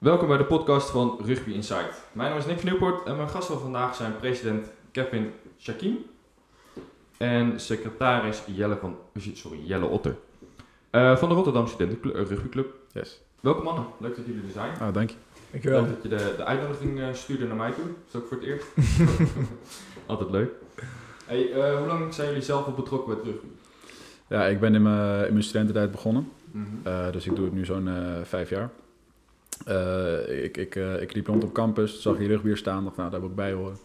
Welkom bij de podcast van Rugby Insight. Mijn naam is Nick van Nieuwpoort en mijn gasten van vandaag zijn president Kevin Shakim en secretaris Jelle, van, sorry, Jelle Otter uh, van de Rotterdam Studenten eh, Rugbyclub. Yes. Welkom mannen, leuk dat jullie er zijn. Oh, dank je. Dankjewel. Leuk dat je de, de uitnodiging uh, stuurde naar mij toe. Dat is ook voor het eerst. Altijd leuk. Hey, uh, hoe lang zijn jullie zelf al betrokken met rugby? Ja, ik ben in mijn, in mijn studententijd begonnen. Mhm. Uh, dus ik doe het nu zo'n vijf jaar. Ik, ik, ik liep rond op campus, zag hier rugby staan, dacht nou, daar wil ik bij horen.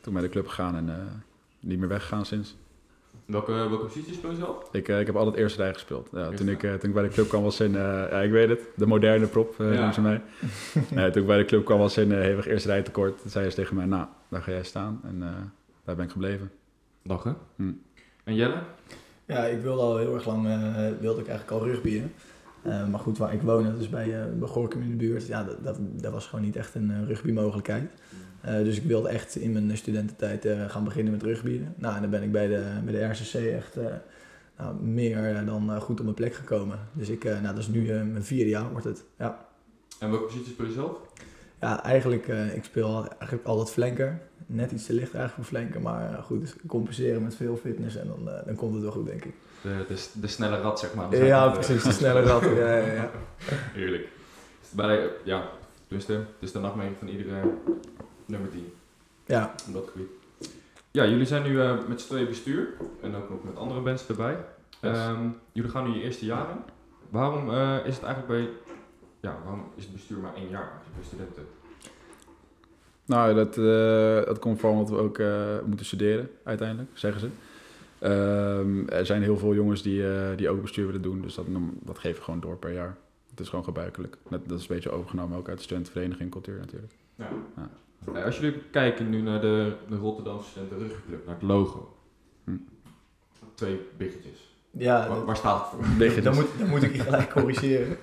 Toen bij de club gegaan en niet meer weggegaan sinds. Welke, welke positie speel je zelf? Ik, ik heb altijd eerste rij gespeeld. Ja, toen, ik, toen ik bij de club kwam was in, ja, ik weet het, de moderne prop, uh, ja. ze mij. nee, toen ik bij de club kwam was in hevig eerste rij tekort. Toen zei ze tegen mij, nou, daar ga jij staan. En daar ben ik gebleven. Lachen. Hm. En Jelle? Ja, ik wilde al heel erg lang, uh, wilde ik eigenlijk al rugbyen. Uh, maar goed, waar ik woonde, dus bij, uh, bij Gorkum in de buurt, ja, dat, dat, dat was gewoon niet echt een rugbymogelijkheid. dus ik wilde echt in mijn studententijd gaan beginnen met rugbyen. Nou, en dan ben ik bij de, bij de RCC echt nou, meer dan goed op mijn plek gekomen. Dus ik, nou, dat is nu mijn vierde jaar wordt het, ja. En welke positie speel je zelf? Ja, eigenlijk, ik speel eigenlijk altijd flanker net iets te licht eigenlijk voor flanken. Maar goed, dus compenseren met veel fitness en dan, uh, dan komt het wel goed, denk ik. De, de, de snelle rat, zeg maar. Ja, precies, de snelle rat. ja, ja, ja. Heerlijk. Bij, ja, tenminste, het is de nachtmerrie van iedere nummer 10. Ja. Op dat gebied. Ja, jullie zijn nu uh, met z'n tweeën bestuur en ook nog met andere mensen erbij. Yes. Um, jullie gaan nu je eerste jaren. Waarom uh, is het eigenlijk bij, ja, waarom is het bestuur maar één jaar bij studenten? Nou, dat, uh, dat komt vooral omdat we ook uh, moeten studeren, uiteindelijk, zeggen ze. Um, er zijn heel veel jongens die, uh, die ook bestuur willen doen, dus dat, dat geven we gewoon door per jaar. Het is gewoon gebruikelijk. Dat, dat is een beetje overgenomen ook uit de studentenvereniging cultuur natuurlijk. Ja. ja. Als jullie kijken nu naar de, de Rotterdamse Studenten Rugbyclub, naar het logo. Hm. Twee biggetjes. Ja, waar, waar, staat het voor? Biggetjes. Dan, moet, dan moet ik je gelijk corrigeren.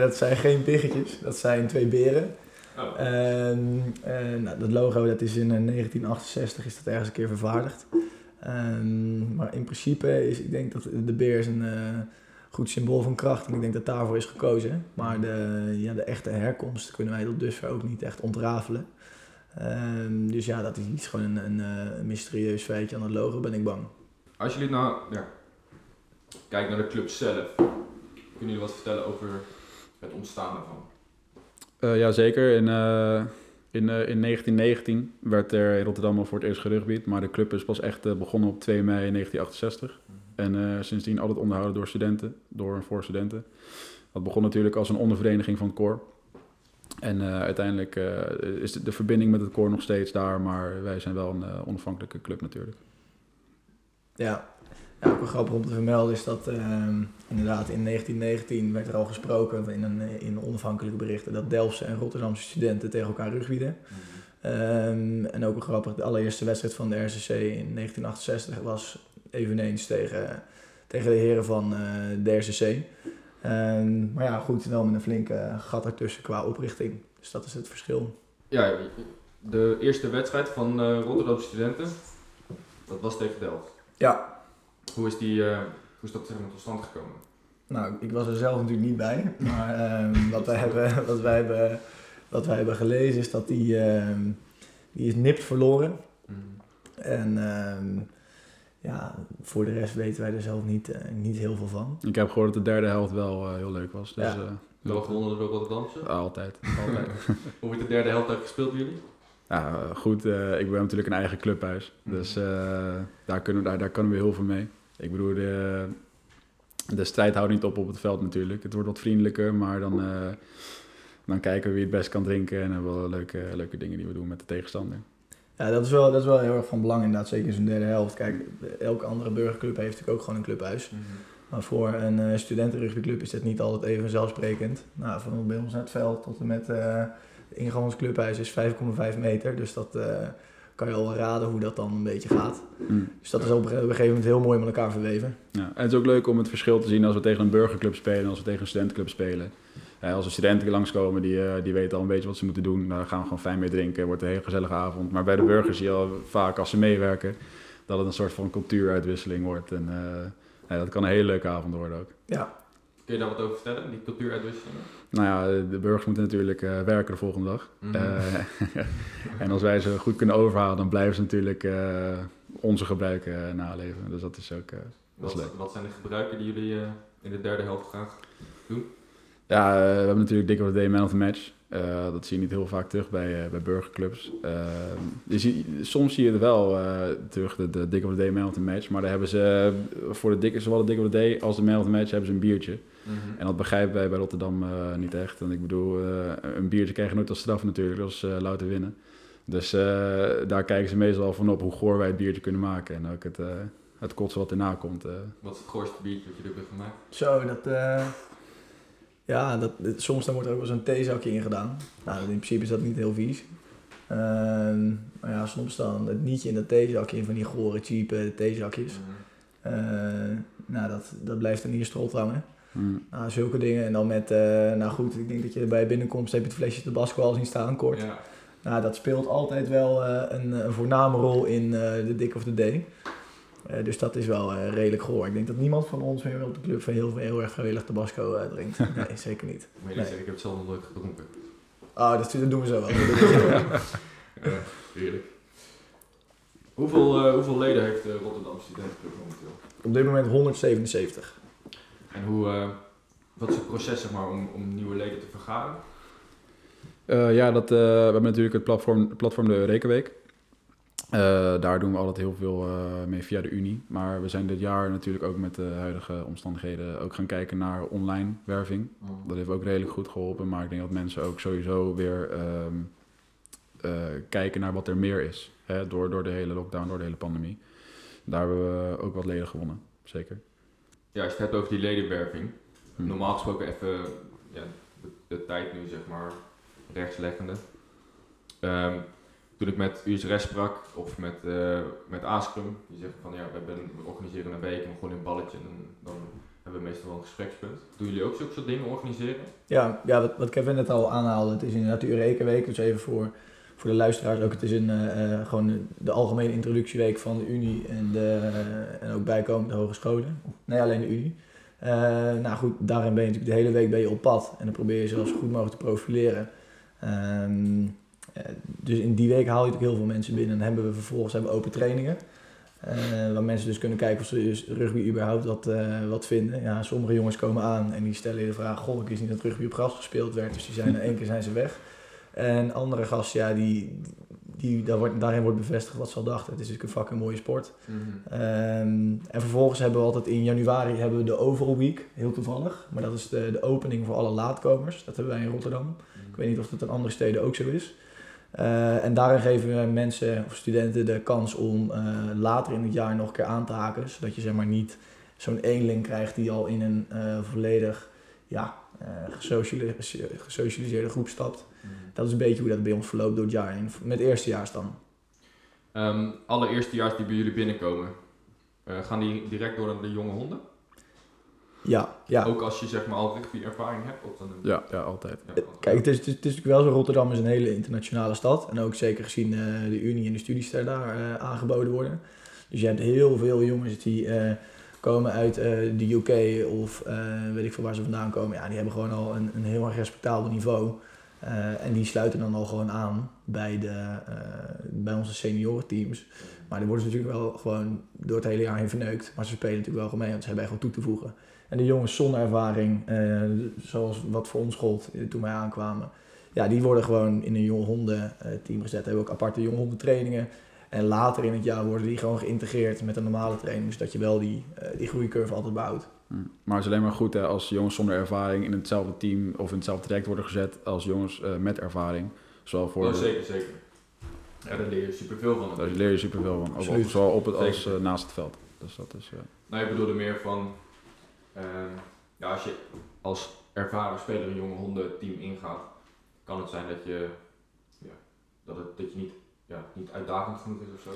dat zijn geen biggetjes, dat zijn twee beren. Oh. Uh, uh, nou, dat logo dat is in 1968 is dat ergens een keer vervaardigd. Uh, maar in principe is, ik denk dat de beer is een uh, goed symbool van kracht en ik denk dat daarvoor is gekozen. Maar de, ja, de echte herkomst kunnen wij tot dusver ook niet echt ontrafelen. Ehm, dus ja, dat is iets gewoon een, een, een, mysterieus feitje aan het logo, ben ik bang. Als jullie nou ja, kijken naar de club zelf, kunnen jullie wat vertellen over het ontstaan ervan? Uh, ja, zeker. In, uh, in, uh, in 1919 werd er in Rotterdam al voor het eerst gerugbied, maar de club is pas echt begonnen op 2 mei 1968. En sindsdien altijd onderhouden door studenten, door en voor studenten. Dat begon natuurlijk als een ondervereniging van het koor. En uiteindelijk is de, de, verbinding met het koor nog steeds daar, maar wij zijn wel een onafhankelijke club natuurlijk. Ja, ja, ook wel grappig om te vermelden is dat uh, inderdaad in 1919 werd er al gesproken in, een, in onafhankelijke berichten dat Delftse en Rotterdamse studenten tegen elkaar rugbieden. Mm -hmm. um, en ook wel grappig, de allereerste wedstrijd van de RCC in 1968 was eveneens tegen, tegen de heren van uh, de RCC. Um, maar ja, goed, wel met een flinke gat ertussen qua oprichting. Dus dat is het verschil. Ja, de eerste wedstrijd van uh, Rotterdamse studenten, dat was tegen Delft. Ja, hoe is, die, uh, hoe is dat zeg maar, tot stand gekomen? Nou, ik was er zelf natuurlijk niet bij. Maar um, wat, wij hebben, wat, wij hebben, wat wij hebben gelezen is dat die, um, die is nipt verloren. Mm. En um, ja, voor de rest weten wij er zelf niet, uh, niet heel veel van. Ik heb gehoord dat de derde helft wel uh, heel leuk was. Dus, ja. wel gewonnen door Rotterdamse? altijd. altijd. hoe wordt de derde helft eigenlijk gespeeld bij jullie? Ja, goed. Uh, ik ben natuurlijk een eigen clubhuis. Mm. Dus uh, daar, kunnen we, daar, daar kunnen we heel veel mee. Ik bedoel, de, de strijd houdt niet op op het veld natuurlijk. Het wordt wat vriendelijker, maar dan, uh, dan kijken we wie het best kan drinken. En hebben we leuke, leuke dingen die we doen met de tegenstander. Ja, dat is wel, dat is wel heel erg van belang inderdaad. Zeker in zo'n derde helft. Kijk, elke andere burgerclub heeft natuurlijk ook gewoon een clubhuis. Mm -hmm. Maar voor een studentenrugbyclub is dat niet altijd even vanzelfsprekend. Nou, van bij ons naar het veld tot en met... De ingang van ons clubhuis is 5,5 meter. Dus dat uh, kan je al raden hoe dat dan een beetje gaat. Mm. Dus dat is op een gegeven moment heel mooi met elkaar verweven. Ja. En het is ook leuk om het verschil te zien als we tegen een burgerclub spelen en als we tegen een studentenclub spelen. Ja, als er studenten langskomen, die, uh, die weten al een beetje wat ze moeten doen. Daar gaan we gewoon fijn mee drinken. wordt een hele gezellige avond. Maar bij de burgers zie je al vaak als ze meewerken dat het een soort van cultuuruitwisseling wordt. En uh, ja, dat kan een hele leuke avond worden ook. Ja. Kun je daar wat over vertellen, die cultuuruitwisselingen? Nou ja, de burgers moeten natuurlijk eh, werken de volgende dag. Eh, en als wij ze goed kunnen overhalen, dan blijven ze natuurlijk eh, onze gebruiken naleven. Dus dat is ook... dat is wat, leuk. wat zijn de gebruiken die jullie in de derde helft graag doen? Ja, we hebben natuurlijk Dick of the Day Man of the Match. Eh, dat zie je niet heel vaak terug bij, eh, bij burgerclubs. Eh, je ziet, soms zie je er wel eh, terug, de, de Dick of the Day Man of the Match. Maar daar hebben ze voor de dikke, zowel de Dick of the Day als de Man of the Match hebben ze een biertje. En dat begrijpen wij bij Rotterdam eh, niet echt. En ik bedoel, eh, een biertje krijg je nooit als straf natuurlijk, als uh, louter winnen. Dus eh, daar kijken ze meestal van op hoe goor wij het biertje kunnen maken. En ook het, eh, het kotsen wat erna komt. eh. Wat is het goorste biertje wat jullie hebben gemaakt? Zo, dat... eh, ja, dat, soms dan wordt er ook wel zo'n theezakje in gedaan. Nou, in principe is dat niet heel vies. Ehm, maar ja, soms dan het nietje in dat theezakje, in van die gore, cheape theezakjes. Eh, nou, dat, dat blijft dan hier strot hangen. Mm. Nou, zulke dingen. En dan met, eh, nou goed, ik denk dat je bij binnenkomst heb je het flesje Tabasco al zien staan, kort. Ja. Nou, dat speelt altijd wel eh, een, een voorname rol in eh, de Dick of the Day. Eh, dus dat is wel eh, redelijk goor. Ik denk dat niemand van ons meer op de club van heel, heel erg gewillig Tabasco eh, drinkt. Nee, zeker niet. Nee. ik heb het zelf nog nooit gedronken. Ah, dat, dat doen we zo wel. Dat doen we zo wel. Ja, heerlijk. Hoeveel, eh, hoeveel leden heeft de Rotterdam Studentenclub momenteel? Op dit moment 177. En hoe, eh, wat is het proces zeg maar, om, om nieuwe leden te vergaren? Eh, ja, dat, eh, we hebben natuurlijk het platform, het platform de Rekenweek. Eh, daar doen we altijd heel veel eh, mee via de Unie. Maar we zijn dit jaar natuurlijk ook met de huidige omstandigheden ook gaan kijken naar online werving. Dat heeft ook redelijk goed geholpen. Maar ik denk dat mensen ook sowieso weer ehm, eh, kijken naar wat er meer is. Hè, door, door de hele lockdown, door de hele pandemie. Daar hebben we ook wat leden gewonnen. Zeker. Ja, als je het hebt over die ledenwerving. Hm. Normaal gesproken even ja, de, de tijd nu zeg maar rechtsleggende. Ehm, toen ik met USRS sprak of met, eh met Ascrum, die zeggen van ja, we, organiseren een week en we gooien een balletje en dan hebben we meestal wel een gesprekspunt. Doen jullie ook zulke soort dingen organiseren? Ja, ja wat, wat Kevin net al aanhaalde, het is inderdaad de Eureka-week. Dus even voor, voor de luisteraars ook. Het is een, eh, eh, gewoon de algemene introductieweek van de Unie en, de, en ook bijkomende hogescholen. Nee, alleen de Unie. Nou goed, daarin ben je natuurlijk de hele week ben je op pad. En dan probeer je jezelf zo goed mogelijk te profileren. Ehm, eh, dus in die week haal je natuurlijk heel veel mensen binnen. En dan hebben we vervolgens hebben we open trainingen. eh, waar mensen dus kunnen kijken of ze dus rugby überhaupt wat, eh, wat vinden. Ja, sommige jongens komen aan en die stellen je de vraag... Goh, ik wist niet dat rugby op gras gespeeld werd. Dus die zijn in één keer zijn ze weg. En andere gasten, ja, die, die, daar wordt, daarin wordt bevestigd wat ze al dachten. Het is natuurlijk een fucking mooie sport. Ehm, en vervolgens hebben we altijd in januari hebben we de Overall Week, heel toevallig. Maar dat is de, de opening voor alle laatkomers. Dat hebben wij in Rotterdam. Ik weet niet of dat in andere steden ook zo is. Eh, en daarin geven we mensen of studenten de kans om eh, later in het jaar nog een keer aan te haken. Zodat je zeg maar niet zo'n eenling krijgt die al in een eh, volledig ja, gesociali- gesocialiseerde groep stapt. Dat is een beetje hoe dat bij ons verloopt door het jaar heen. Met eerstejaars dan. Ehm, alle eerstejaars die bij jullie binnenkomen, gaan die direct door naar de jonge honden? Ja, ja. Ook als je zeg maar al rugby ervaring hebt? Of dan een- Ja, ja altijd. Ja, Kijk, het is, het is, het is natuurlijk wel zo, Rotterdam is een hele internationale stad. En ook zeker gezien eh, de Unie en de studies die daar eh, aangeboden worden. Dus je hebt heel veel jongens die eh, komen uit eh, de UK of eh, weet ik veel waar ze vandaan komen. Ja, die hebben gewoon al een, een heel erg respectabel niveau. Eh, en die sluiten dan al gewoon aan bij, de, eh, bij onze seniorenteams. Maar die worden ze natuurlijk wel gewoon door het hele jaar heen verneukt. Maar ze spelen natuurlijk wel gewoon mee, want ze hebben echt wat toe te voegen. En de jongens zonder ervaring, eh, zoals wat voor ons gold eh, toen wij aankwamen, ja, die worden gewoon in een jonge honden eh, team gezet. We hebben ook aparte jonge honden trainingen. En later in het jaar worden die gewoon geïntegreerd met een normale training. Dus dat je wel die, eh, die groeicurve altijd behoudt. Hm. Maar het is alleen maar goed hè, als jongens zonder ervaring in hetzelfde team of in hetzelfde traject worden gezet als jongens eh, met ervaring. Zowel voor Oh, zeker, zeker. Ja, daar leer je superveel van. daar leer je superveel van. Ook zowel op het als naast het veld. Dus dat is. eh, Nou, ik bedoelde meer van, ehm, ja, als je als ervaren speler een jonge hondenteam ingaat, kan het zijn dat je, ja, dat het, dat je niet, ja, niet uitdagend genoeg is of zo.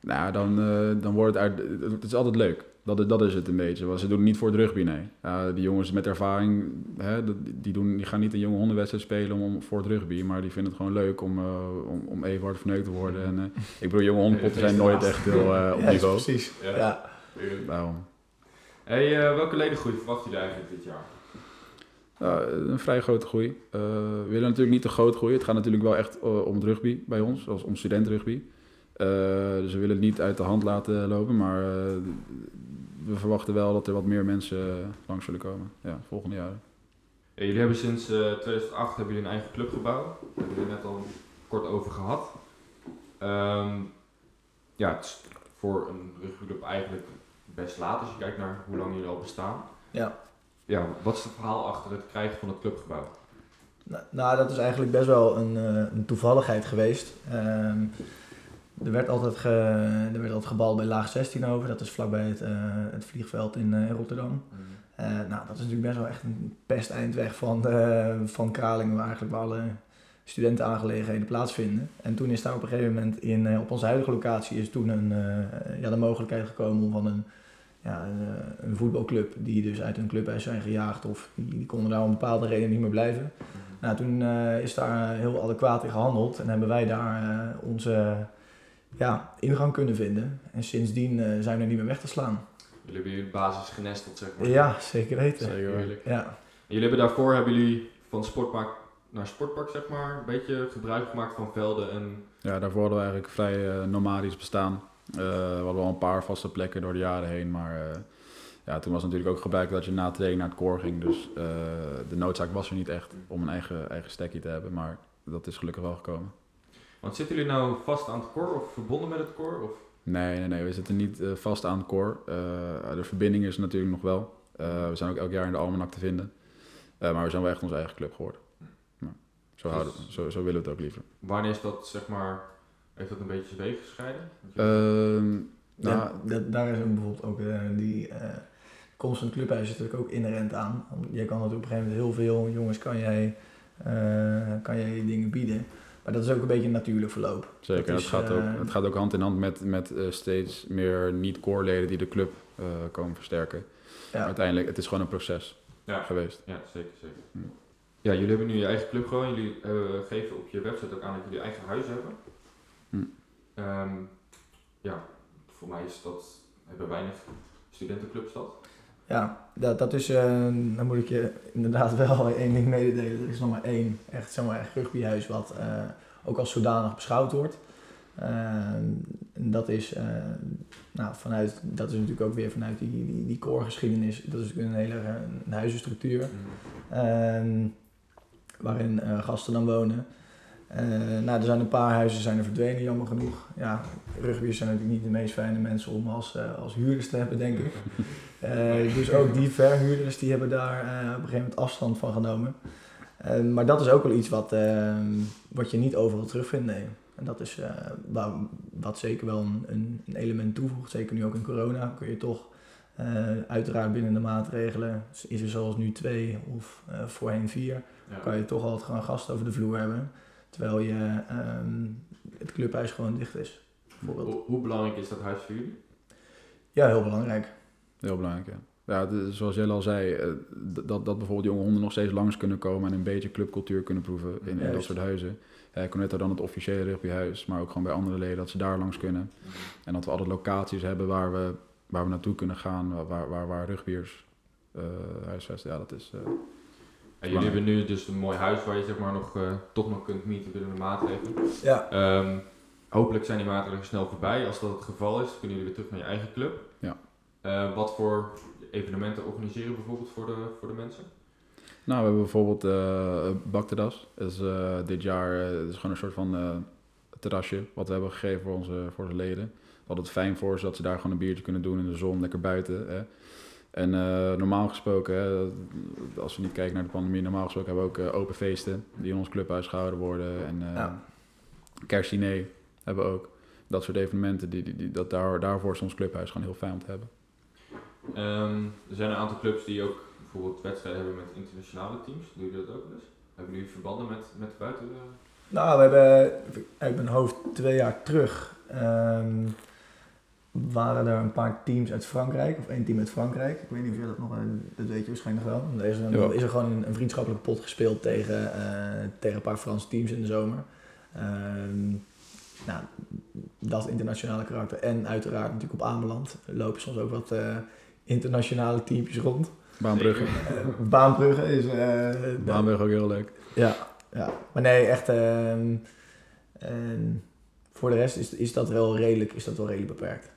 nou, dan, eh, dan wordt het uit. Het is altijd leuk. Dat is, dat is het een beetje. Want ze doen het niet voor het rugby, nee. Die jongens met ervaring, hè, dat- die, doen, die gaan niet een jonge hondenwedstrijd spelen om, voor het rugby. Maar die vinden het gewoon leuk om, eh, om, om even hard verneukt te worden. En, eh, ik bedoel, jonge hondenpotten zijn nooit echt heel eh, op Ja, niveau. precies. Ja. Ja. Daarom. Hey, eh, welke ledengroei verwachten jullie eigenlijk dit jaar? Ja, een vrij grote groei. Eh, we willen natuurlijk niet te groot groeien. Het gaat natuurlijk wel echt eh, om het rugby bij ons, als om studentrugby. Eh, dus we willen het niet uit de hand laten lopen, maar we verwachten wel dat er wat meer mensen langs zullen komen. Ja, volgende jaren. Ja, jullie hebben sinds eh, 2008 hebben jullie een eigen clubgebouw. Daar hebben jullie net al kort over gehad. Ehm, ja, het is voor een rugbyclub eigenlijk best laat als je kijkt naar hoe lang jullie al bestaan. Ja. Ja, wat is het verhaal achter het krijgen van het clubgebouw? Nou, nou, dat is eigenlijk best wel een, eh, een toevalligheid geweest. Ehm, er, werd altijd ge, er werd altijd gebald bij Laag 16 over. Dat is vlakbij het, eh, het vliegveld in eh, Rotterdam. Eh, nou, dat is natuurlijk best wel echt een pesteind weg van, van Kralingen, waar eigenlijk waar alle studentenaangelegenheden plaatsvinden. En toen is daar op een gegeven moment in, eh, op onze huidige locatie is toen een, eh, ja, de mogelijkheid gekomen om van een, ja, een, eh, een voetbalclub die dus uit een clubhuis zijn gejaagd of die, die konden daar om bepaalde reden niet meer blijven. Nou, toen is daar heel adequaat in gehandeld en hebben wij daar onze ja, ingang kunnen vinden. En sindsdien zijn we er niet meer weg te slaan. Jullie hebben jullie basis genesteld, zeg maar. Ja, zeker weten. Zeker. Heerlijk. Ja. En jullie hebben daarvoor hebben jullie van sportpark naar sportpark, zeg maar, een beetje gebruik gemaakt van velden en... Ja, daarvoor hadden we eigenlijk vrij eh, nomadisch bestaan. Eh, we hadden wel een paar vaste plekken door de jaren heen, maar eh, ja, toen was natuurlijk ook gebruikelijk dat je na training naar het koor ging. Dus de noodzaak was er niet echt om een eigen, eigen stekkie te hebben, maar dat is gelukkig wel gekomen. Want zitten jullie nou vast aan het koor of verbonden met het koor? Of? Nee, nee, nee, we zitten niet vast aan het koor. De verbinding is natuurlijk nog wel. We zijn ook elk jaar in de almanak te vinden. Maar we zijn wel echt onze eigen club geworden. Nou, zo, houden, zo, zo willen we het ook liever. Wanneer is dat, zeg maar, heeft dat een beetje zijn wegen gescheiden? Ehm, nou, Ja, dat, daar is ook bijvoorbeeld ook eh, die eh komst van het clubhuis is natuurlijk ook inherent aan. Je kan natuurlijk op een gegeven moment heel veel jongens kan jij, eh, kan jij dingen bieden. Maar dat is ook een beetje een natuurlijk verloop. Zeker, Dat het, is, gaat ook, eh, het gaat ook hand in hand met, met eh, steeds meer niet-core-leden die de club eh, komen versterken. Maar Ja, uiteindelijk, het is gewoon een proces ja. geweest. ja, zeker, zeker. Hm. Ja, jullie hebben nu je eigen club gewoon. Jullie eh, geven op je website ook aan dat jullie eigen huis hebben. Hm. Ehm, ja, voor mij is dat, hebben weinig studentenclubs dat. ja dat, dat is, eh, dan moet ik je inderdaad wel één ding mededelen. Er is nog maar één echt, zeg maar, echt rugbyhuis wat eh, ook als zodanig beschouwd wordt. En dat is, nou, vanuit, dat is natuurlijk ook weer vanuit die, die, die core-geschiedenis. Dat is natuurlijk een hele een huizenstructuur. Ehm, waarin eh, gasten dan wonen. Eh, nou, er zijn een paar huizen zijn er verdwenen, jammer genoeg. Ja, rugbyers zijn natuurlijk niet de meest fijne mensen om als, eh, als huurders te hebben, denk ik. Dus ook die verhuurders die hebben daar op een gegeven moment afstand van genomen. Maar dat is ook wel iets wat, wat je niet overal terugvindt, nee. En dat is waar, wat zeker wel een, een, element toevoegt. Zeker nu ook in corona kun je toch uiteraard binnen de maatregelen, is er zoals nu twee of voorheen vier, Ja. kan je toch altijd gewoon gasten over de vloer hebben. Terwijl je ehm, het clubhuis gewoon dicht is. Bijvoorbeeld. Hoe, hoe belangrijk is dat huis voor jullie? Ja, heel belangrijk. Heel belangrijk, ja. Ja, zoals Jelle al zei, eh, dat, dat bijvoorbeeld jonge honden nog steeds langs kunnen komen en een beetje clubcultuur kunnen proeven in, in dat soort huizen. Uh, Cornetto dan het officiële rugbyhuis, maar ook gewoon bij andere leden dat ze daar langs kunnen. En dat we altijd locaties hebben waar we, waar we naartoe kunnen gaan, waar, waar, waar, rugbyers eh, huisvesten. Ja, dat is... eh, En jullie hebben nu dus een mooi huis waar je zeg maar nog, eh, toch nog kunt meeten binnen de maatregelen. Ja. Ehm, hopelijk zijn die maatregelen snel voorbij. Als dat het geval is, kunnen jullie weer terug naar je eigen club. Ja. Eh, wat voor evenementen organiseren bijvoorbeeld voor de, voor de mensen? Nou, we hebben bijvoorbeeld eh Baktedas. Dat is dit jaar dat is gewoon een soort van terrasje wat we hebben gegeven voor onze, voor onze leden. We hadden het fijn voor ze dat ze daar gewoon een biertje kunnen doen in de zon, lekker buiten. Hè. En eh, normaal gesproken, hè, als we niet kijken naar de pandemie, normaal gesproken hebben we ook eh, open feesten die in ons clubhuis gehouden worden. En eh Ja. kerstdiner hebben we ook. Dat soort evenementen, die, die, die, dat daar, daarvoor is ons clubhuis gewoon heel fijn om te hebben. Ehm, er zijn een aantal clubs die ook bijvoorbeeld wedstrijden hebben met internationale teams. Doen jullie dat ook wel eens? Hebben jullie verbanden met, met buiten? Nou, we hebben uit mijn hoofd twee jaar terug ehm, waren er een paar teams uit Frankrijk, of één team uit Frankrijk. Ik weet niet of je dat nog, dat weet je waarschijnlijk wel. Er is, een, Ja. is er gewoon een, een vriendschappelijke pot gespeeld tegen, eh, tegen een paar Franse teams in de zomer. Ehm, nou, dat internationale karakter. En uiteraard natuurlijk op Ameland lopen soms ook wat eh, internationale teampjes rond. Baanbrugge. Eh, Baanbrugge is... Baanbrugge ook heel leuk. Ja, ja. Maar nee, echt... ehm, ehm, voor de rest is, is, dat wel redelijk, is dat wel redelijk beperkt.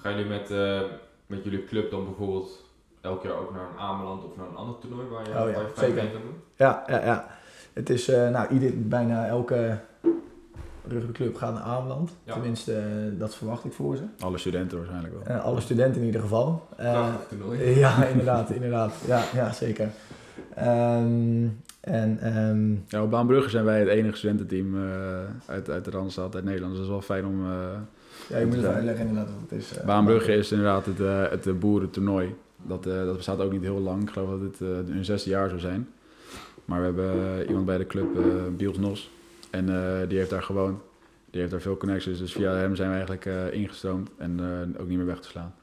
Gaan jullie met, eh, met jullie club dan bijvoorbeeld elk jaar ook naar een Ameland of naar een ander toernooi waar je, Oh ja, waar je kan doen? Ja, ja, ja. Het is, eh, nou, ieder, bijna elke rugbyclub gaat naar Ameland. Ja. Tenminste, eh, dat verwacht ik voor ze. Alle studenten waarschijnlijk wel. Eh, alle studenten in ieder geval. Eh, toernooi. ja, inderdaad, inderdaad. Ja, ja zeker. Ehm, en ehm, Ja, op Baanbrugge zijn wij het enige studententeam eh, uit, uit de Randstad, uit Nederland. Dus dat is wel fijn om... ja, je moet even uitleggen inderdaad wat het is. eh. Baanbrugge is inderdaad het, eh, het eh, boerentoernooi. Dat, eh, dat bestaat ook niet heel lang. Ik geloof dat het eh hun zesde jaar zou zijn. Maar we hebben iemand bij de club, eh Biels Nos. En eh, die heeft daar gewoond. Die heeft daar veel connecties. Dus via hem zijn we eigenlijk eh, ingestroomd. En eh, ook niet meer weg te slaan.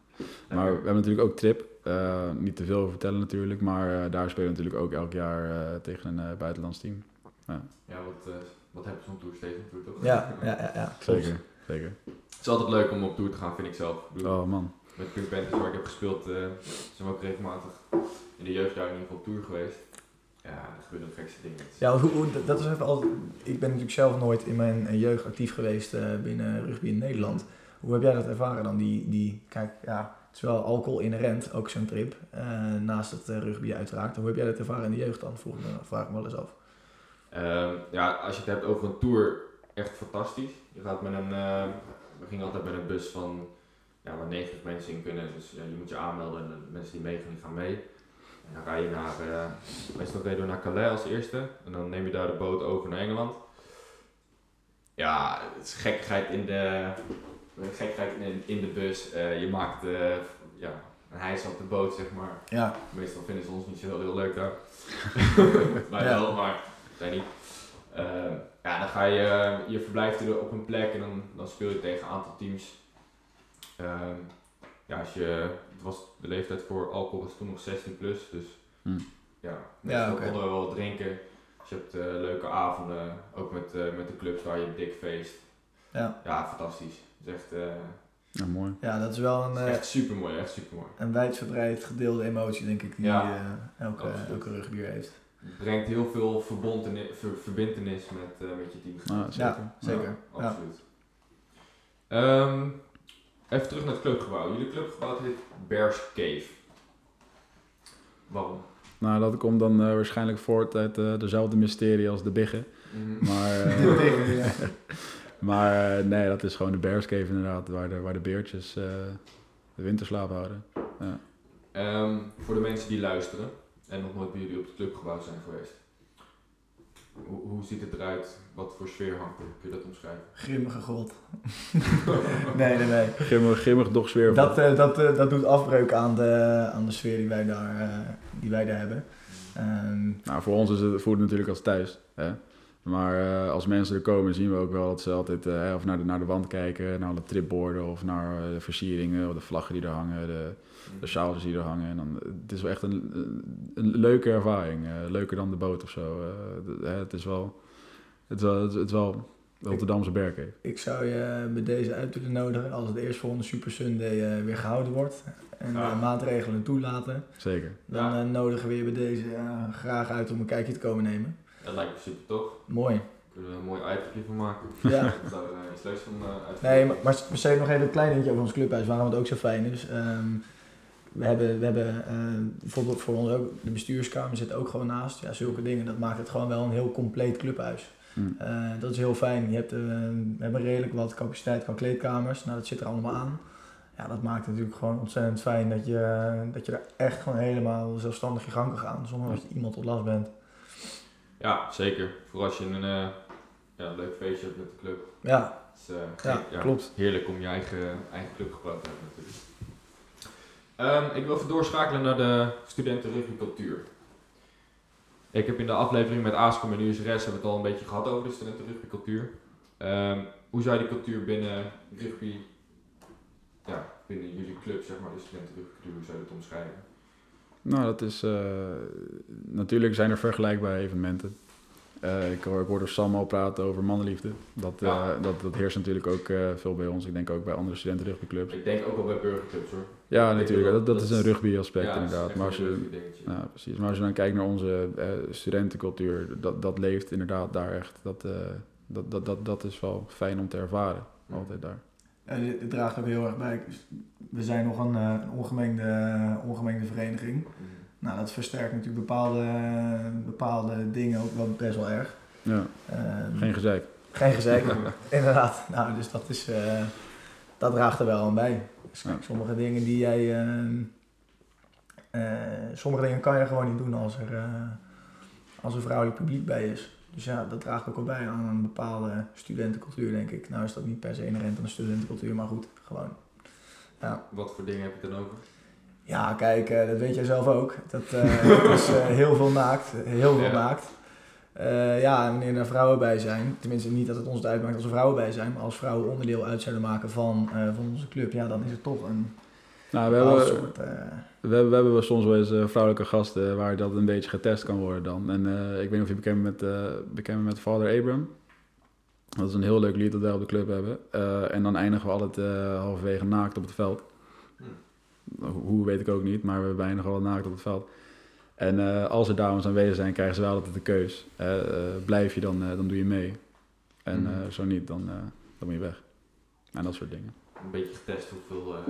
maar we hebben natuurlijk ook Trip. Eh, niet te veel over vertellen natuurlijk. Maar eh, daar spelen we natuurlijk ook elk jaar eh, tegen een eh, buitenlands team. Ja, wat, eh, wat heb je zo'n tour steeds natuurlijk toch? Ja, ja, ja. ja. Zeker, zeker. Het is altijd leuk om op tour te gaan, vind ik zelf. Ik bedoel, Oh man. Met Pink Panthers waar ik heb gespeeld, eh, zijn we ook regelmatig in de jeugdjaar in ieder geval op tour geweest. Ja, er gebeuren de gekste dingen. Ja, hoe, hoe- dat is even altijd, ik ben natuurlijk zelf nooit in mijn eh, jeugd actief geweest eh, binnen rugby in Nederland. Hoe heb jij dat ervaren dan? Die, die, kijk, ja, het is wel alcohol inherent, ook zo'n trip, eh, naast het rugby uiteraard. Hoe heb jij dat ervaren in de jeugd dan? Vroeg me, vraag ik me wel eens af. Ehm, ja, als je het hebt over een tour, echt fantastisch. Je gaat met een, eh, we gingen altijd met een bus van ja, waar 90 mensen in kunnen. Dus ja, je moet je aanmelden en de mensen die meegaan, die gaan mee. En dan ga je naar, eh meestal reden we naar Calais als eerste. En dan neem je daar de boot over naar Engeland. Ja, het is gekkigheid in de, gekkigheid in, in de bus. Eh, je maakt ja, een hijs op de boot, zeg maar. Ja, Meestal vinden ze ons niet zo heel, heel leuk daar. Wij Ja. wel, maar zij niet. Ja, dan ga je, je verblijft er op een plek en dan, dan speel je tegen een aantal teams. Ehm, ja, als je, het was de leeftijd voor alcohol was toen nog 16 plus, dus Hm. ja, meestal Ja, konden we wel wat drinken. Dus je hebt eh, leuke avonden, ook met, eh, met de clubs waar je dik feest. ja. Ja, fantastisch. Is echt, eh, Ja, mooi. ja dat is wel een, is eh, echt super mooi, echt super mooi. een wijdverbreid gedeelde emotie, denk ik, die Ja, eh, elke, elke rugbier heeft. Het brengt heel veel verbondenis, ver, verbintenis met, eh, met je team. Ah, zeker. Ja, zeker. Ja. absoluut. Ehm, even terug naar het clubgebouw. Jullie clubgebouw heet Bears Cave. Waarom? Nou, dat komt dan eh, waarschijnlijk voort uit eh, dezelfde mysterie als de Biggen. Maar, eh, De Biggen, ja. maar nee, dat is gewoon de Bears Cave inderdaad, waar de, waar de beertjes eh, de winterslaap houden. Ehm, voor de mensen die luisteren en nog nooit bij jullie op het clubgebouw zijn geweest. Hoe, hoe ziet het eruit? Wat voor sfeer hangt er? Kun je dat omschrijven? Grimmige god. nee, nee, nee. Grimmig, grimmig doch sfeervol. Dat, eh, dat, eh, dat doet afbreuk aan de, aan de sfeer die wij daar, eh, die wij daar hebben. Ehm, Nou, voor ons is het, voelt het natuurlijk als thuis. Hè? Maar eh, als mensen er komen, zien we ook wel dat ze altijd eh, of naar de, naar de wand kijken, naar alle tripborden of naar eh, de versieringen, of de vlaggen die er hangen, de, de sjaaltjes die er hangen. En dan, het is wel echt een, een leuke ervaring. eh, leuker dan de boot of zo. eh, de- het is wel, het is wel, het is wel Rotterdamse bergen. ik zou je bij deze uit willen nodigen als het eerstvolgende Super Sunday eh, weer gehouden wordt. En Ja. maatregelen toelaten. Zeker. Dan Ja. nodigen we je bij deze graag uit om een kijkje te komen nemen. Dat lijkt me super tof. Mooi. Kunnen we een mooi itemje van maken. Ja. Dat zou er iets leuks van uh, uit. Nee, maar, maar per se nog even een klein dingetje over ons clubhuis, waarom het ook zo fijn is. Ehm, we hebben, we hebben eh, bijvoorbeeld voor ons ook, de bestuurskamer zit ook gewoon naast. Ja, zulke dingen, dat maakt het gewoon wel een heel compleet clubhuis. Hm. Eh, dat is heel fijn. Je hebt, eh, we hebben redelijk wat capaciteit qua kleedkamers. Nou, dat zit er allemaal aan. Ja, dat maakt het natuurlijk gewoon ontzettend fijn dat je, dat je er echt gewoon helemaal zelfstandig je gang kan gaan. Zonder dat je iemand tot last bent. Ja, zeker. Vooral als je een eh, ja, leuk feestje hebt met de club. Ja, is, eh, Ja, ge- klopt. Heerlijk om je eigen, eigen clubgebouw te hebben natuurlijk. Ehm, ik wil even doorschakelen naar de studenten. Ik heb in de aflevering met ASCOM en USRS hebben we het al een beetje gehad over de studenten. Ehm, hoe zou je die cultuur binnen rugby, ja, binnen jullie club, zeg maar, de studenten hoe zou je dat omschrijven? Nou, dat is... eh, natuurlijk zijn er vergelijkbare evenementen. Eh, ik, hoor, ik hoorde Sam al praten over mannenliefde. Dat, eh, Ja. dat, dat heerst natuurlijk ook veel bij ons. Ik denk ook bij andere studentenrugbyclubs. Ik denk ook wel bij burgerclubs hoor. Ja, Ik natuurlijk. Dat, dat is een is- rugby aspect Ja, dat is inderdaad. Maar als je, ja, precies. Maar als je dan kijkt naar onze studentencultuur, dat, dat leeft inderdaad daar echt. Dat, dat, dat, dat, dat is wel fijn om te ervaren. Altijd daar. En dit, dit draagt ook heel erg bij. We zijn nog een, eh, een ongemengde, ongemengde vereniging. Mhm. Nou, dat versterkt natuurlijk bepaalde, bepaalde dingen ook wel best wel erg. Ja, Ehm, geen gezeik. Geen gezeik, inderdaad. Nou, dus dat, is, eh, dat draagt er wel aan bij. Dus Ja. sommige dingen die jij... ehm, eh, sommige dingen kan je gewoon niet doen als er, eh, als er vrouwelijk publiek bij is. Dus ja, dat draagt ook wel bij aan een bepaalde studentencultuur, denk ik. Nou is dat niet per se inherent aan de studentencultuur, maar goed, gewoon. Ja, Wat voor dingen heb je dan over? ja kijk, eh, dat weet jij zelf ook. Dat, eh, is eh, heel veel naakt, heel veel Ja. naakt. Ja, en wanneer er vrouwen bij zijn, tenminste niet dat het ons uitmaakt als er vrouwen bij zijn, maar als vrouwen onderdeel uit zouden maken van, van onze club, ja, dan is het toch een Nou, we hebben, soort... eh, we, hebben, we hebben soms wel eens eh, vrouwelijke gasten waar dat een beetje getest kan worden dan. En eh, ik weet niet of je bekend bent met, eh, bekend met Father Abram. Dat is een heel leuk lied dat wij op de club hebben. Eh, en dan eindigen we altijd eh, halverwege naakt op het veld. Hm. Hoe, weet ik ook niet, maar we eindigen altijd naakt op het veld. En eh, als er dames aanwezig zijn, krijgen ze wel altijd de keus. Eh, eh, blijf je, dan, eh, dan doe je mee. En eh, zo niet, dan, eh, dan moet je weg. En dat soort dingen, Een beetje getest hoeveel eh,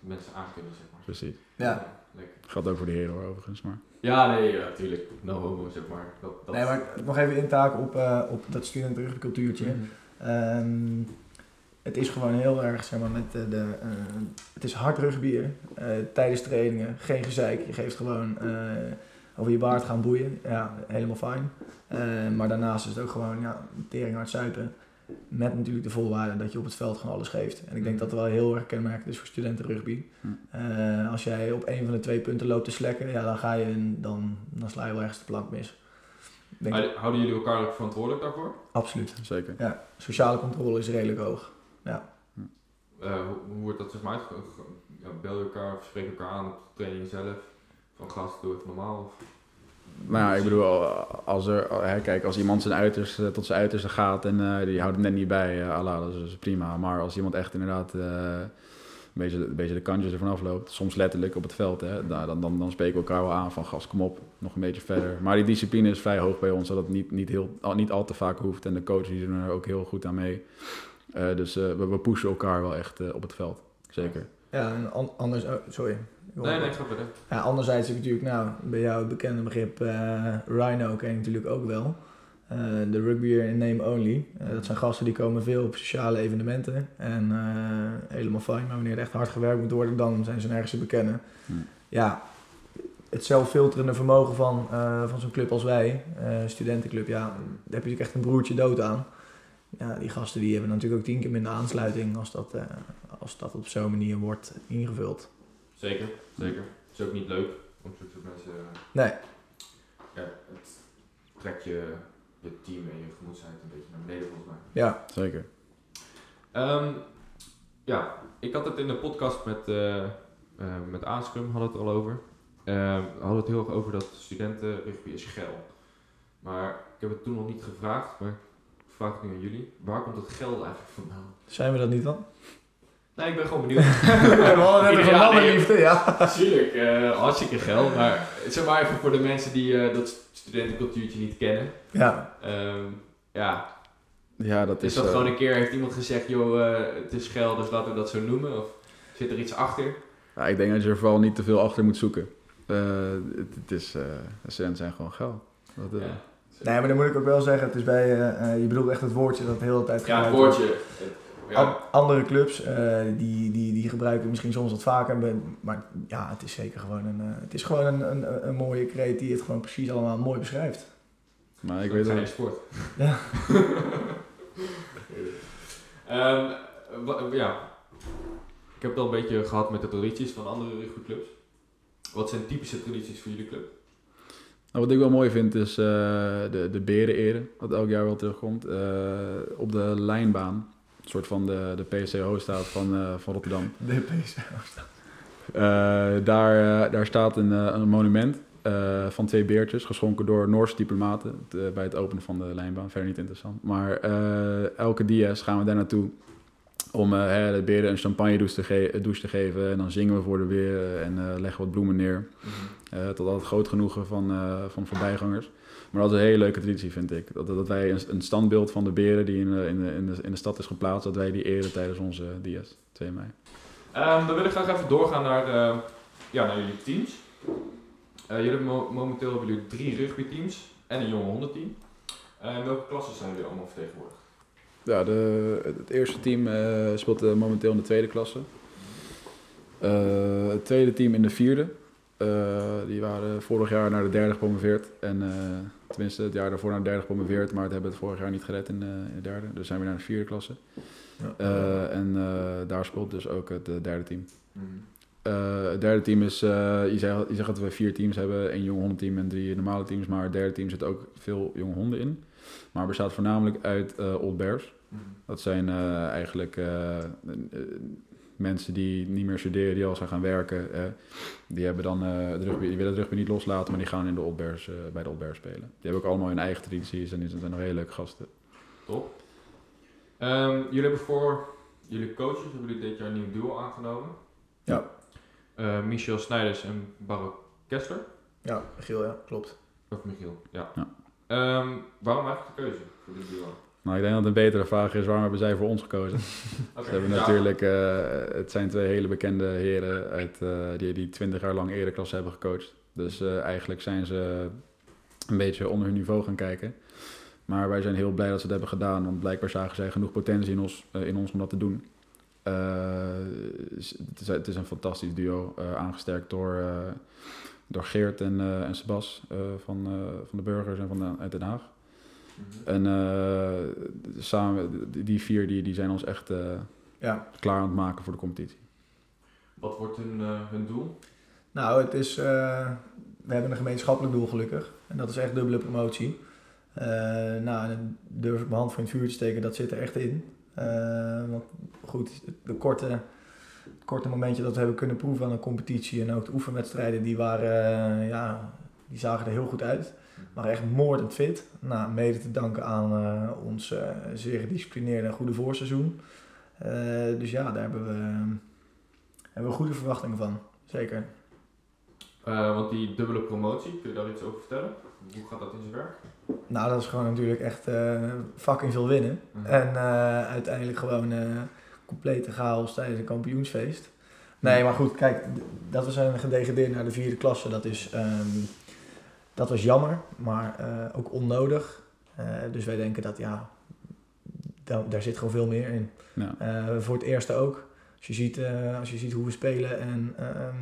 mensen aan kunnen, zeg maar. precies. Ja. Lekker. Geldt ook voor de heren hoor, overigens. Maar. Ja, nee, ja, natuurlijk. No homo, zeg maar. Dat, dat Nee, maar nog even intaken op, eh, op dat studentenrugbycultuurtje. Mhm. Ehm, het is gewoon heel erg, zeg maar, met de... de eh, het is hard rugbyen eh, tijdens trainingen, geen gezeik. Je geeft gewoon eh, over je baard gaan boeien. Ja, helemaal fijn. Eh, maar daarnaast is het ook gewoon, ja, tering hard zuipen. Met natuurlijk de voorwaarde dat je op het veld gewoon alles geeft. En ik denk dat dat wel heel erg kenmerkend is voor studentenrugby. Hm. Eh, als jij op een van de twee punten loopt te slekken, ja, dan, ga je, dan, dan sla je wel ergens de plank mis. Ik denk, Houden- Houden jullie elkaar ook verantwoordelijk daarvoor? absoluut. Zeker. Ja, sociale controle is redelijk hoog. Eh, hoe, hoe wordt dat zeg maar uitge- ge- ja, Bel je elkaar of spreek je elkaar aan op de training zelf? Van gast, doe even normaal? Of? Nou ja, ik bedoel, als, er, kijk, als iemand zijn uiterste, tot zijn uiterste gaat en eh, die houdt het net niet bij, uh, Allah, dat is prima. Maar als iemand echt inderdaad eh, een, beetje, beetje de kantjes ervan afloopt, soms letterlijk op het veld, hè, dan, dan, dan spreken we elkaar wel aan van gas, kom op, nog een beetje verder. Maar die discipline is vrij hoog bij ons, zodat het niet, niet, heel, al- niet al te vaak hoeft. En de coaches die doen er ook heel goed aan mee. Dus we, we pushen elkaar wel echt op het veld, zeker. Ja, en an- anders... oh, sorry. Ik Nee, nee, verder. Ja, anderzijds is natuurlijk, nou, bij jou het bekende begrip eh, Rhino ken je natuurlijk ook wel. Eh, de rugbyer in name only. Eh, dat zijn gasten die komen veel op sociale evenementen. En eh, helemaal fijn. Maar wanneer er echt hard gewerkt moet worden, dan zijn ze nergens te bekennen. Hm. Ja, het zelffilterende vermogen van, eh, van zo'n club als wij, eh, studentenclub, ja, daar heb je natuurlijk echt een broertje dood aan. Ja, die gasten die hebben natuurlijk ook tien keer minder aansluiting als dat, eh, als dat op zo'n manier wordt ingevuld. Zeker, zeker. Het is ook niet leuk om zulke soort mensen... eh, Nee, ja, het trekt je, je team en je gemoedsheid een beetje naar beneden volgens mij. ja. Zeker. Ehm, ja, ik had het in de podcast met, eh eh, met Aanscrum, hadden het er al over. Ehm, we hadden het heel erg over dat studentenrugby is geil. Maar ik heb het toen nog niet gevraagd, maar ik vraag het nu aan jullie. Waar komt het geld eigenlijk vandaan? Zijn we dat niet dan? Nee, ik ben gewoon benieuwd. we hadden net nee. mannenliefde, ja. Tuurlijk, eh, hartstikke geld. Maar zeg maar even voor de mensen die eh, dat studentencultuurtje niet kennen. Ja, Ehm, ja, Ja, dat is... is dat eh, gewoon een keer, heeft iemand gezegd, joh, het is geld, dus laten we dat zo noemen? Of zit er iets achter? Ja, ik denk dat je er vooral niet te veel achter moet zoeken. Eh, het, het is, eh studenten zijn gewoon geil. Dat, eh, Ja. nee, maar dan moet ik ook wel zeggen, het is bij, je bedoelt echt het woordje dat de hele tijd Ja, het wordt. Het- Ja, andere clubs, eh, die, die, die gebruiken misschien soms wat vaker, maar- maar ja, het is zeker gewoon een, eh, het is gewoon een, een, een mooie kreet die het gewoon precies allemaal mooi beschrijft. maar ik weet weet wel... sport. Ja. Ehm, ja. Ik heb het al een beetje gehad met de tradities van andere rugbyclubs. Wat zijn typische tradities voor jullie club? Nou, wat ik wel mooi vind is eh, de, de bereneren, wat elk jaar wel terugkomt. Eh, op de lijnbaan, soort van de, de PSC staat van, eh, van Rotterdam. De PC. Eh, daar, eh, daar staat een, een monument. Van twee beertjes, geschonken door Noorse diplomaten t- bij het openen van de lijnbaan. Verder niet interessant. Maar elke dies gaan we daar naartoe om hè, de beren een champagne douche te, ge- douche te geven. En dan zingen we voor de beren en leggen wat bloemen neer. Eh, tot het groot genoegen van, van voorbijgangers. Maar dat is een hele leuke traditie, vind ik. Dat, dat wij een, een standbeeld van de beren die in de, in, de, in, de, in de stad is geplaatst, dat wij die eren tijdens onze dies, 2 mei. Ehm, dan wil ik graag even doorgaan naar, eh, ja, naar jullie teams. Eh, jullie hebben mo- momenteel hebben jullie drie rugbyteams en een jonge hondenteam. Eh, in welke klassen zijn jullie allemaal vertegenwoordigd? Ja, de, het eerste team eh, speelt eh, momenteel in de tweede klasse. Eh, het tweede team in de vierde. Eh, die waren vorig jaar naar de derde gepromoveerd. En, eh, tenminste, het jaar daarvoor naar de derde gepromoveerd, maar het hebben het vorig jaar niet gered in, de- in de derde. Dus zijn we naar de vierde klasse. Ja. Eh, en eh, daar speelt dus ook het eh, derde team. Eh, het derde team is, eh, je, zegt, je zegt dat we vier teams hebben, één jong hondenteam en drie normale teams, maar het derde team zit ook veel jonge honden in. Maar bestaat voornamelijk uit eh, Old Bears. Dat zijn eh, eigenlijk eh, eh, mensen die niet meer studeren, die al zijn gaan werken. eh, die, hebben dan, eh, het rugby, die willen het rugby niet loslaten, maar die gaan in de Old Bears, eh, bij de Old Bears spelen. Die hebben ook allemaal hun eigen tradities en die zijn nog hele leuke gasten. Top. Ehm, jullie hebben voor jullie coaches hebben jullie dit jaar een nieuw duo aangenomen. Ja. Eh, Michel Snijders en Barok Kessler. Ja, Giel, ja, klopt. Of Michiel, ja. Ja. Ehm, waarom eigenlijk de keuze voor dit duo? Nou, ik denk dat een betere vraag is, waarom hebben zij voor ons gekozen? Ze hebben ja. natuurlijk, eh, het zijn twee hele bekende heren uit, eh, die, die 20 jaar lang ereklasse hebben gecoacht. Dus eh, eigenlijk zijn ze een beetje onder hun niveau gaan kijken. Maar wij zijn heel blij dat ze het hebben gedaan, want blijkbaar zagen zij genoeg potentie in ons, in ons om dat te doen. Het, is, het is een fantastisch duo, aangesterkt door, door Geert en, en Sebas van, van de Burgers en van de, uit Den Haag. Mhm. En eh, samen, die, vier die, die zijn ons echt eh, Ja, klaar aan het maken voor de competitie. Wat wordt hun, eh, hun doel? Nou, het is, eh, we hebben een gemeenschappelijk doel gelukkig. En dat is echt dubbele promotie. Eh, nou, durf ik mijn hand voor in het vuur te steken, dat zit er echt in. Eh, want goed, de korte, het korte momentje dat we hebben kunnen proeven aan de competitie en ook de oefenwedstrijden, die, waren, ja, die zagen er heel goed uit. Maar echt moordend fit. Nou, mede te danken aan eh, ons eh, zeer gedisciplineerde en goede voorseizoen. Eh, dus ja, daar hebben we, hebben we goede verwachtingen van. Zeker. Want die dubbele promotie, kun je daar iets over vertellen? Hoe gaat dat in zijn werk? Nou, dat is gewoon natuurlijk echt fucking veel winnen. Mhm. En uiteindelijk gewoon complete chaos tijdens een kampioensfeest. Nee, maar goed, kijk, dat we zijn gedegradeerd naar de vierde klasse, dat, is, ehm, dat was jammer, maar eh, ook onnodig. Eh, dus wij denken dat, ja, da- daar zit gewoon veel meer in. Ja. Eh, voor het eerste ook. Als je ziet, eh, als je ziet hoe we spelen en ehm,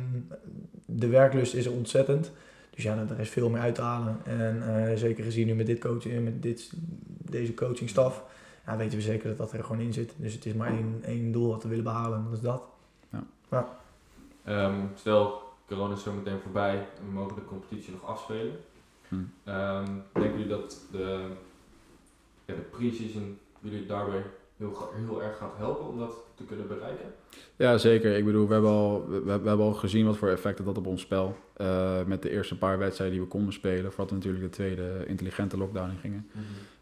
de werklust is er ontzettend. Dus ja, daar is veel meer uit te halen. En eh, zeker gezien nu met, dit coach, met dit, deze coachingstaf, ja, weten we zeker dat dat er gewoon in zit. Dus het is maar één, één doel wat we willen behalen en dat is dat. Ehm, stel, corona is zo meteen voorbij en we mogen de competitie nog afspelen. Hm. Ehm, denken jullie dat de, ja, de pre-season jullie daarbij heel, heel erg gaat helpen om dat te kunnen bereiken? Ja, zeker. Ik bedoel, we hebben al, we, we hebben al gezien wat voor effect het had op ons spel. Eh, met de eerste paar wedstrijden die we konden spelen. Voordat we natuurlijk de tweede intelligente lockdown in gingen.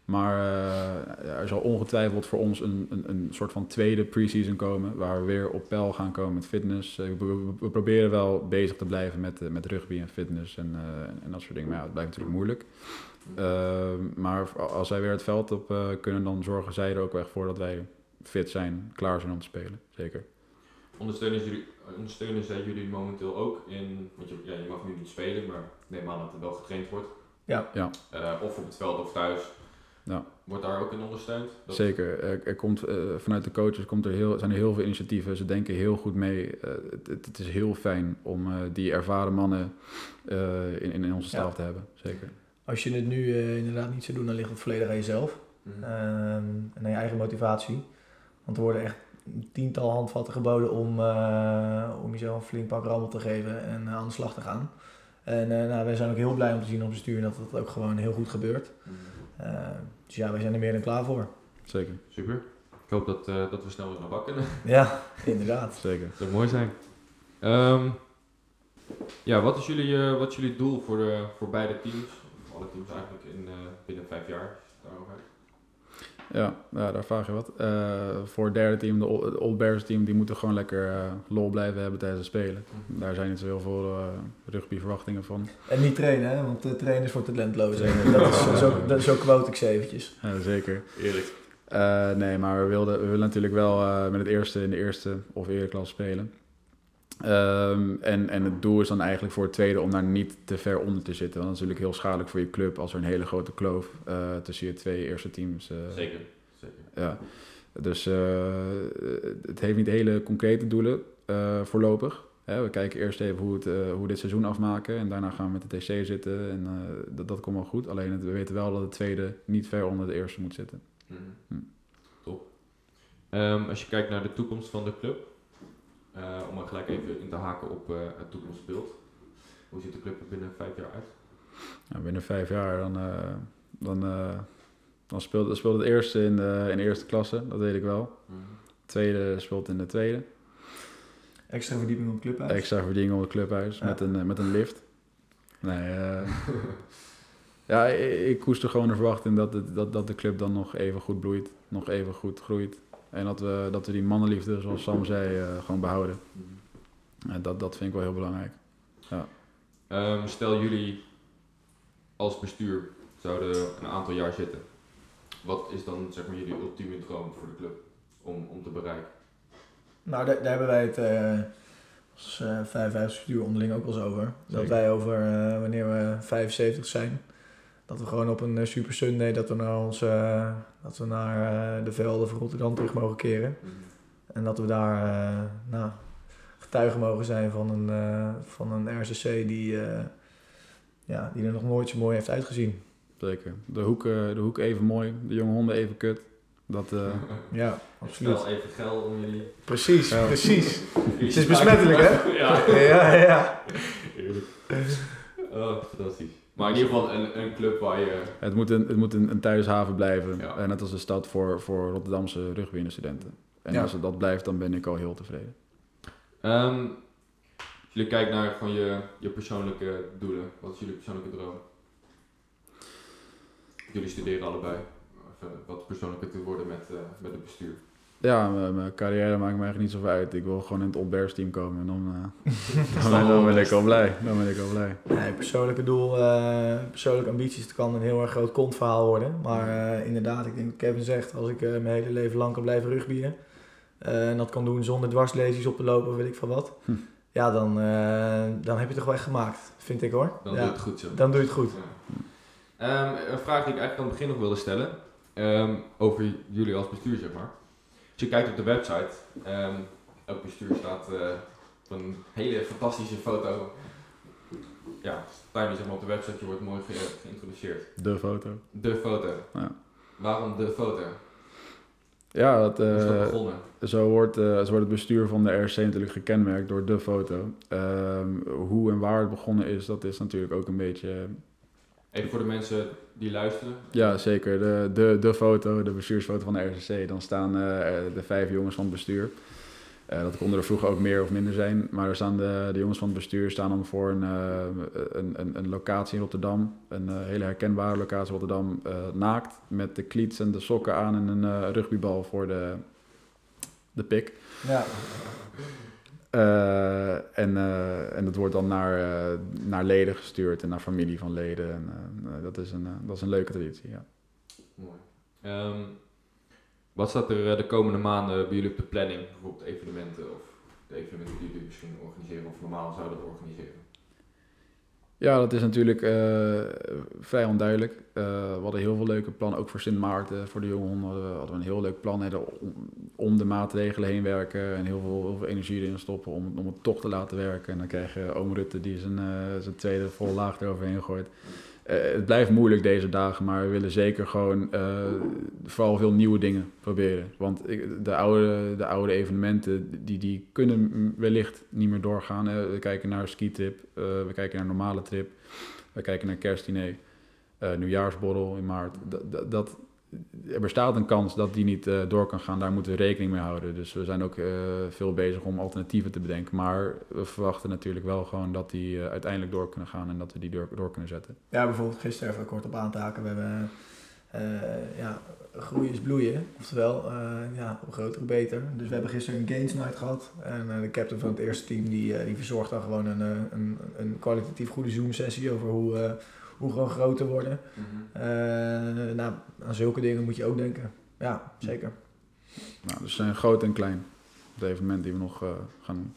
Maar eh, er zal ongetwijfeld voor ons een, een, een soort van tweede pre-season komen. Waar we weer op peil gaan komen met fitness. Eh, we, we- we proberen wel bezig te blijven met, eh, met rugby en fitness en, eh, en dat soort dingen. Maar ja, het blijft natuurlijk moeilijk. Eh, maar als wij weer het veld op eh, kunnen, dan zorgen zij er ook echt voor dat wij fit zijn, klaar zijn om te spelen. Zeker. Ondersteunen, jullie, ondersteunen zij jullie momenteel ook in, want je, ja, je mag nu niet spelen, maar neem aan dat er wel getraind wordt. Ja. Ja. Eh, of op het veld of thuis. Ja. Wordt daar ook in ondersteund? Dat- Zeker. Er, er komt, eh, vanuit de coaches komt er heel, zijn er heel veel initiatieven. Ze denken heel goed mee. Eh, het, is heel fijn om eh, die ervaren mannen eh, in, in onze staf Ja. te hebben. Zeker. Als je het nu eh, inderdaad niet zou doen, dan ligt het volledig aan jezelf. Mhm. Ehm, en aan je eigen motivatie. Want er worden echt tiental handvatten geboden om, eh, om jezelf een flink pak rammel te geven en aan de slag te gaan. En eh, nou, wij zijn ook heel blij om te zien op bestuur dat dat ook gewoon heel goed gebeurt. Mhm. Eh, dus ja, wij zijn er meer dan klaar voor. Zeker. Super. Ik hoop dat, eh, dat we snel weer naar bak kunnen. Ja, inderdaad. Zeker. Dat zou mooi zijn. Ehm, Ja, wat is jullie, eh, wat is jullie doel voor, de, voor beide teams? Of alle teams eigenlijk in, eh, binnen vijf jaar? Ja, ja, daar vraag je wat. Eh, voor het derde team, de Old Bears team, die moeten gewoon lekker eh, lol blijven hebben tijdens het spelen. Daar zijn niet zo heel veel eh, rugby verwachtingen van. En niet trainen, hè? want de trainers voor talentlozen. Dat is, zo, dat, zo quote ik ze eventjes. Ja, zeker. Eerlijk. Eh, nee, maar we, wilden, we willen natuurlijk wel eh, met het eerste in de eerste of eerste klas spelen. Ehm, en, en het doel is dan eigenlijk voor het tweede om daar niet te ver onder te zitten. Want dat is natuurlijk heel schadelijk voor je club als er een hele grote kloof eh, tussen je twee eerste teams eh, Zeker. Zeker. Ja, dus eh, het heeft niet hele concrete doelen voorlopig. Hè, we kijken eerst even hoe, het, hoe we dit seizoen afmaken en daarna gaan we met de TC zitten en dat, dat komt wel goed. Alleen het- we weten wel dat het tweede niet ver onder de eerste moet zitten. Mhm. Hm. Top. Ehm, als je kijkt naar de toekomst van de club, om er gelijk even in te haken op eh, het toekomstbeeld. Hoe ziet de club er binnen vijf jaar uit? Nou, binnen vijf jaar dan, eh, dan, eh, dan, speelt, dan speelt het eerste in de, in de eerste klasse, dat weet ik wel. Het tweede speelt in de tweede. Extra verdieping op het clubhuis. Extra verdiening op het clubhuis Ja. met, een, eh, met een lift. Nee, eh, ja, ik, ik koester gewoon de verwachting dat, het, dat, dat de club dan nog even goed bloeit, nog even goed groeit. En dat we, dat we die mannenliefde, zoals Sam zei, eh, gewoon behouden. En dat, dat vind ik wel heel belangrijk. Ehm, stel jullie als bestuur zouden een aantal jaar zitten. Wat is dan zeg maar jullie ultieme droom voor de club om, om te bereiken? Nou, daar, daar hebben wij het eh als eh 55 bestuur onderling ook wel eens over. Dat wij over eh, wanneer we 75 zijn, dat we gewoon op een eh, Super Sunday dat we naar, ons, eh, dat we naar eh, de velden van Rotterdam terug mogen keren. En dat we daar eh, nou, getuigen mogen zijn van een, eh, van een RCC die, eh, ja, die er nog nooit zo mooi heeft uitgezien. Zeker. De hoek, eh, de hoek even mooi, de jonge honden even kut. Dat, eh, Ja, absoluut. Stel even geld om jullie. Precies, Ja. precies. jullie is besmettelijk, hè? ja. ja, ja. Heerlijk. Oh, fantastisch. Maar in ieder geval een, een club waar je. het moet een, het moet een, een thuishaven blijven. Ja. En net als de stad voor, voor Rotterdamse rugby-studenten. En Ja. als het dat blijft, dan ben ik al heel tevreden. Ehm, als jullie kijken naar gewoon je, je persoonlijke doelen, wat is jullie persoonlijke droom? Jullie studeren allebei. Even wat persoonlijker te worden met, eh, met het bestuur. Ja, mijn mijn carrière maakt me eigenlijk niet zoveel uit. Ik wil gewoon in het Olbergs team komen en dan, eh, dan, ben ik al blij. Dan ben ik al blij. Nee, persoonlijke doel, eh, persoonlijke ambities, het kan een heel erg groot kontverhaal worden. Maar eh, inderdaad, ik denk dat Kevin zegt, als ik eh, mijn hele leven lang kan blijven rugbyen, eh, en dat kan doen zonder dwarslesies op te lopen of weet ik van wat, Hm. ja, dan, eh, dan heb je het toch wel echt gemaakt, vind ik hoor. Dan ja, doe je het goed zo. Dan doe je het goed. Ja. Ehm, een vraag die ik eigenlijk aan het begin nog wilde stellen. ehm, over jullie als bestuur, zeg maar. Als je kijkt op de website, ehm elk bestuur staat op een hele fantastische foto. Ja, je zeg maar op de website, je wordt mooi ge- geïntroduceerd. De foto. De foto. Ja. Waarom de foto? Ja, dat, is dat eh, begonnen? zo, wordt, eh, zo wordt het bestuur van de RC natuurlijk gekenmerkt door de foto. Ehm, hoe en waar het begonnen is, dat is natuurlijk ook een beetje... Even voor de mensen die luisteren. Ja, zeker. De, de, de foto, de bestuursfoto van de RCC. Dan staan eh, de vijf jongens van het bestuur. Eh, dat konden er vroeger ook meer of minder zijn. Maar er staan de, de jongens van het bestuur staan dan voor een, eh, een, een, een locatie in Rotterdam. Een eh, hele herkenbare locatie in Rotterdam. eh, naakt met de kliets en de sokken aan en een eh, rugbybal voor de, de pik. Ja, Eh, en, eh, en dat wordt dan naar, eh, naar leden gestuurd en naar familie van leden. En, dat, is een, dat is een leuke traditie, ja. Mooi. Ehm, wat staat er de komende maanden bij jullie op de planning? Bijvoorbeeld evenementen of de evenementen die jullie misschien organiseren of normaal zouden organiseren? Ja, dat is natuurlijk eh, vrij onduidelijk. Eh, we hadden heel veel leuke plannen, ook voor Sint Maarten, voor de jonge honden hadden we, hadden een heel leuk plan. Om, de maatregelen heen werken en heel veel, energie erin stoppen om, om het toch te laten werken. En dan krijg je oom Rutte die zijn, eh, zijn tweede vol laag eroverheen gooit. Eh, het blijft moeilijk deze dagen, maar we willen zeker gewoon eh, vooral veel nieuwe dingen proberen. Want de oude, de oude evenementen, die, die kunnen wellicht niet meer doorgaan. we kijken naar skitrip, eh, we kijken naar normale trip, we kijken naar kerstdiner, nieuwjaarsborrel in maart. Dat, er bestaat een kans dat die niet eh, door kan gaan. Daar moeten we rekening mee houden. Dus we zijn ook eh, veel bezig om alternatieven te bedenken. Maar we verwachten natuurlijk wel gewoon dat die eh, uiteindelijk door kunnen gaan en dat we die door, kunnen zetten. Ja, bijvoorbeeld gisteren even kort op aantaken. We hebben ja, groeien is bloeien. Oftewel, ja, groter hoe beter. Dus we hebben gisteren een gains night gehad. En de captain van het eerste team die, die verzorgt dan gewoon een, een, een kwalitatief goede Zoom sessie over hoe, hoe gewoon groter worden. Mhm. Eh, nou, aan zulke dingen moet je ook denken. Ja, zeker. Nou, dus zijn groot en klein. De evenementen die we nog eh, gaan doen.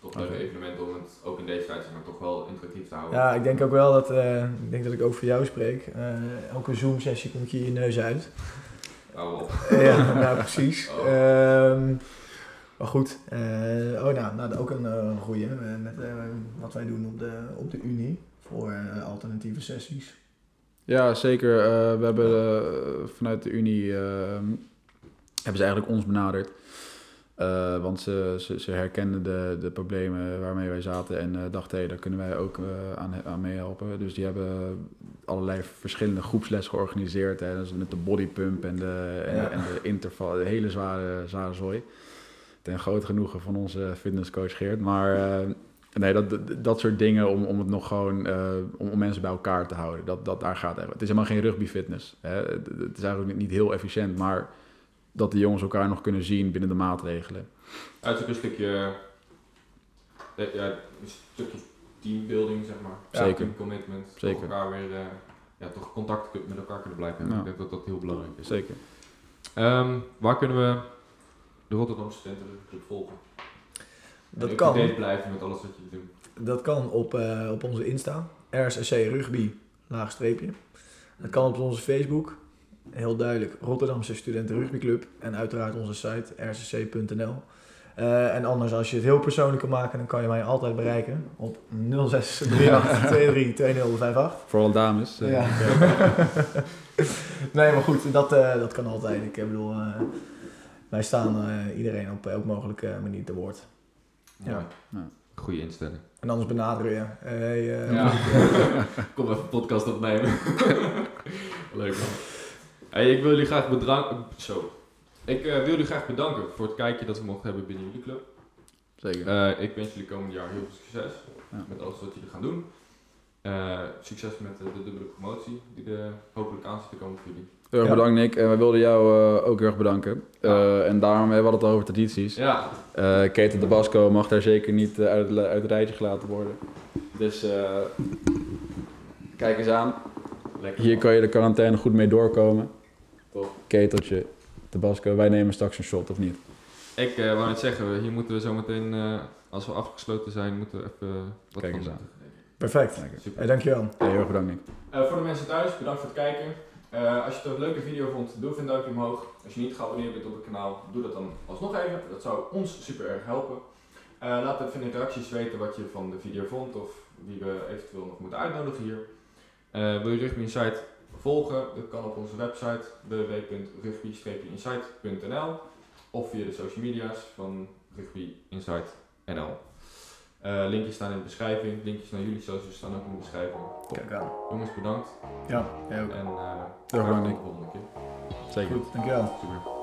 Toch leuke evenementen om het ook in deze tijd maar, toch wel interactief te houden. Ja, ik denk ook wel dat, eh, ik denk dat ik ook voor jou spreek. Eh, elke Zoom sessie komt je je neus uit. Op. ja, nou precies. Oh. Ehm, maar goed, eh, oh nou, nou ook een uh, eh, met eh, wat wij doen op de, op de Unie voor eh, alternatieve sessies. Ja, zeker. Eh, we hebben eh, vanuit de Unie hebben ze eigenlijk ons benaderd. Want ze, ze, ze herkenden de, de problemen waarmee wij zaten en dachten, hé, daar kunnen wij ook aan, aan meehelpen. Dus die hebben allerlei verschillende groepsles georganiseerd. Hè, dus met de bodypump en de, en, Ja. en de interval, de hele zware, zware zooi. Ten groot genoegen van onze fitnesscoach Geert. Maar nee, dat, dat, soort dingen om, om het nog gewoon, eh, om, om mensen bij elkaar te houden. Dat, dat, daar gaat het. Het is helemaal geen rugby fitness. Hè. Het, het is eigenlijk niet heel efficiënt, maar dat de jongens elkaar nog kunnen zien binnen de maatregelen. Ook een stukje, eh, ja, een stukje teambuilding, zeg maar. Zeker. Team commitment. Zeker. elkaar weer, eh, ja, toch contact met elkaar kunnen blijven hebben. Ja. Ik denk dat dat heel belangrijk is. Zeker. Ehm, waar kunnen we de Rotterdamse Studentenclub volgen? Dat En kan. blijven met alles wat je doet. Dat kan op, eh, op onze Insta, RSC Rugby, laagstreepje. Dat kan op onze Facebook, heel duidelijk, Rotterdamse Studenten Rugbyclub. En uiteraard onze site, rcc.nl. Eh, en anders, als je het heel persoonlijk kan maken, dan kan je mij altijd bereiken op 0638232058. Vooral dames. eh, Ja. nee, maar goed, dat, eh, dat kan altijd. Ik bedoel, eh, wij staan eh, iedereen op elke mogelijke manier te woord. Ja. Ja. Goede instelling. En anders benaderen je. Hey, eh, Ja. Kom even een podcast opnemen. Leuk man. Hey, ik wil jullie graag bedanken. Zo. Ik eh, wil jullie graag bedanken voor het kijkje dat we mochten hebben binnen jullie club. Zeker. Eh, ik wens jullie komend jaar heel veel succes Ja. met alles wat jullie gaan doen. Eh, succes met eh, de dubbele promotie die er hopelijk aan zit te komen voor jullie. Heel erg Ja. bedankt Nick. En wij wilden jou eh, ook heel erg bedanken. Eh, en daarom hebben we het al over tradities. Ja, Eh Keten de Basco mag daar zeker niet uit, uit het rijtje gelaten worden. Dus eh, kijk eens aan. lekker. Hier man. kan je de quarantaine goed mee doorkomen. Top. Keteltje, de Basco. Wij nemen straks een shot of niet? Ik eh, wou net zeggen, hier moeten we zo meteen, eh, als we afgesloten zijn, moeten we even wat Kijk eens aan. Perfect. Lekker. Super. Hey, dankjewel. Hey, heel erg bedankt Nick. Eh, voor de mensen thuis, bedankt voor het kijken. Eh, als je het een leuke video vond, doe even een duimpje omhoog. Als je niet geabonneerd bent op het kanaal, doe dat dan alsnog even. Dat zou ons super erg helpen. Eh, laat even in de reacties weten wat je van de video vond of wie we eventueel nog moeten uitnodigen hier. Eh, wil je Rugby Insight volgen? Dat kan op onze website www.rugby-insight.nl of via de social media's van Rugby Insight NL. Eh, linkjes staan in de beschrijving, linkjes naar jullie socials staan ook in de beschrijving. Top. Kijk aan. Jongens, bedankt. Ja, jij ook. En uh, Nick. de volgende keer. Zeker. Goed, dankjewel. Super.